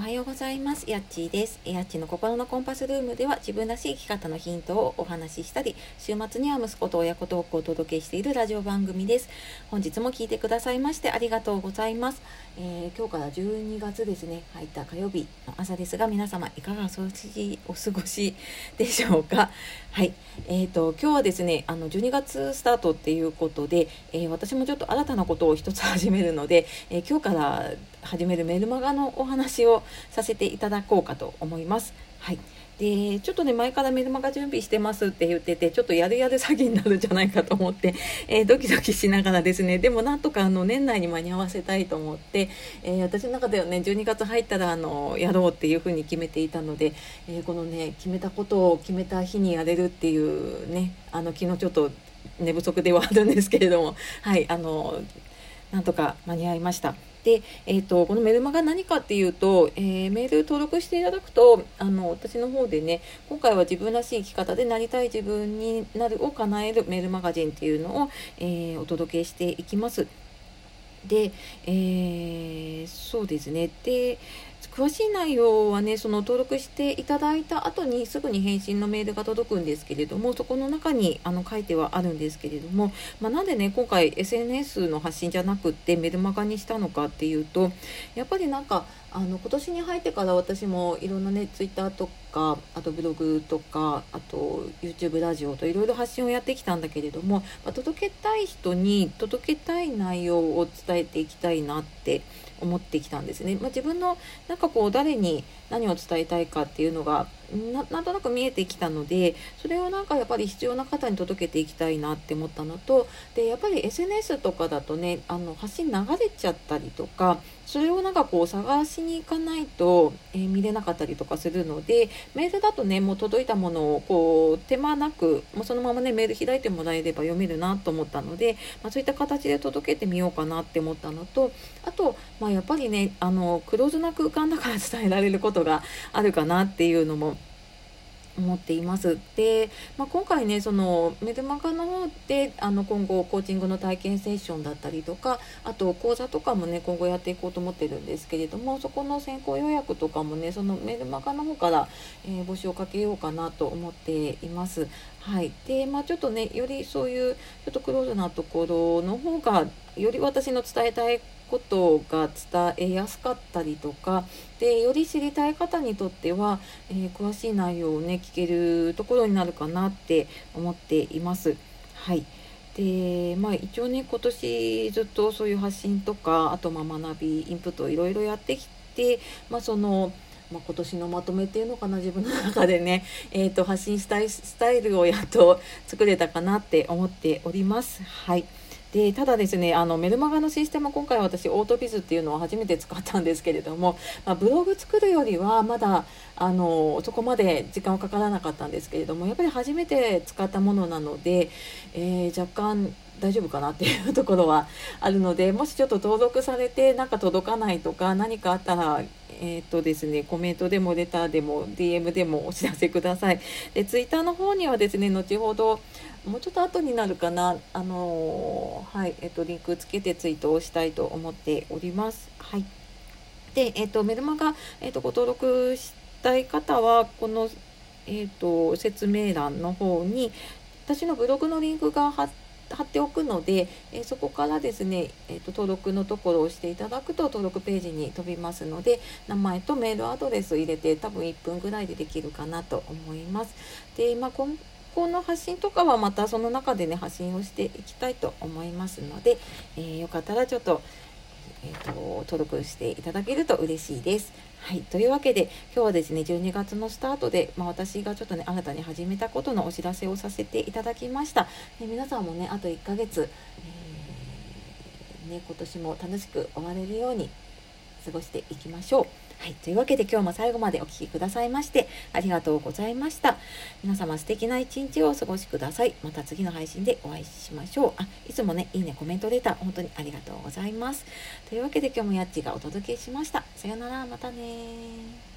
おはようございます。やっちーです。やっちの心のコンパスルームでは自分らしい生き方のヒントをお話ししたり、週末には息子と親子トークをお届けしているラジオ番組です。本日も聞いてくださいましてありがとうございます。えー、今日から12月ですね、入った火曜日の朝ですが、皆様いかがお過ごしでしょうか？はい。えっ、ー、と、今日はですね、あの、12月スタートっていうことで、えー、私もちょっと新たなことを一つ始めるので、え今日から始めるメルマガのお話をさせていただこうかと思います。はい。で、ちょっとね、前からメルマガ準備してますって言ってて、ちょっとやるやる詐欺になるんじゃないかと思って、えー、ドキドキしながらですね、でもなんとかあの年内に間に合わせたいと思って、えー、私の中ではね、12月入ったらあのやろうっていうふうに決めていたので、えー、このね、決めたことを決めた日にやれるっていうね、あの昨日ちょっと寝不足ではあるんですけれども、はい、あの、なんとか間に合いました。で、えーと、このメルマガ何かっていうと、えー、メール登録していただくとあの私の方でね今回は自分らしい生き方でなりたい自分になるを叶えるメールマガジンっていうのを、えー、お届けしていきます。で、えー、そうですねで詳しい内容はねその登録していただいた後にすぐに返信のメールが届くんですけれどもそこの中にあの書いてはあるんですけれども、まあ、なんでね今回 SNS の発信じゃなくってメルマガにしたのかっていうとやっぱりなんかあの今年に入ってから私もいろんなねツイッターとかあとブログとかあと YouTube ラジオといろいろ発信をやってきたんだけれども、まあ、届けたい人に届けたい内容を伝えていきたいなって思ってきたんですね。まあ、自分のなんかこう誰に何を伝えたいかっていうのがなんとなく見えてきたのでそれをなんかやっぱり必要な方に届けていきたいなって思ったのとでやっぱり SNS とかだとねあの発信流れちゃったりとかそれをなんかこう探しに行かないと、えー、見れなかったりとかするのでメールだとねもう届いたものをこう手間なくもうそのままねメール開いてもらえれば読めるなと思ったので、まあ、そういった形で届けてみようかなって思ったのとあと、まあ、やっぱりねあのクローズな空間だから伝えられることがあるかなっていうのも思っています。で、まあ、今回ねそのメルマガの方であの今後コーチングの体験セッションだったりとかあと講座とかもね今後やっていこうと思ってるんですけれどもそこの先行予約とかもねそのメルマガの方から、えー、募集をかけようかなと思っています。はい、でまあちょっとねよりそういうちょっとクローズなところの方がより私の伝えたいことが伝えやすかったりとかでより知りたい方にとっては、えー、詳しい内容をね聞けるところになるかなって思っています。はいでまあ一応ね今年ずっとそういう発信とかあとま学びインプットいろいろやってきて、まあ、そのまあ、今年のまとめっていうのかな自分の中でね、えーと、発信したいスタイルをやっと作れたかなって思っております。はいでただですねあのメルマガのシステム今回私オートビズっていうのを初めて使ったんですけれども、まあ、ブログ作るよりはまだあのそこまで時間はかからなかったんですけれどもやっぱり初めて使ったものなので、えー、若干大丈夫かなっていうところはあるのでもしちょっと登録されてなんか届かないとか何かあったらえっ、とですね、コメントでもレターでも DM でもお知らせください。で、ツイッターの方にはですね、後ほど、もうちょっと後になるかな、あのー、はい、えっ、と、リンクつけてツイートをしたいと思っております。はい。で、えっ、と、メルマガ、えっ、と、ご登録したい方は、この、えっ、と、説明欄の方に、私のブログのリンクが貼って貼っておくので、えそこからですね、えーと、登録のところを押していただくと登録ページに飛びますので名前とメールアドレスを入れて多分1分ぐらいでできるかなと思います。で、まあ、今後の発信とかはまたその中でね発信をしていきたいと思いますので、えー、よかったらちょっとえーと、登録していただけると嬉しいです。はい、というわけで今日はですね12月のスタートで、まあ、私がちょっとね新たに始めたことのお知らせをさせていただきました。で皆さんもねあと1ヶ月、えー、ね、今年も楽しく終われるように過ごしていきましょう。はい。というわけで今日も最後までお聴きくださいましてありがとうございました。皆様素敵な一日をお過ごしください。また次の配信でお会いしましょう。あ、いつもね、いいね、コメントレタ、本当にありがとうございます。というわけで今日もやっちがお届けしました。さよなら、またね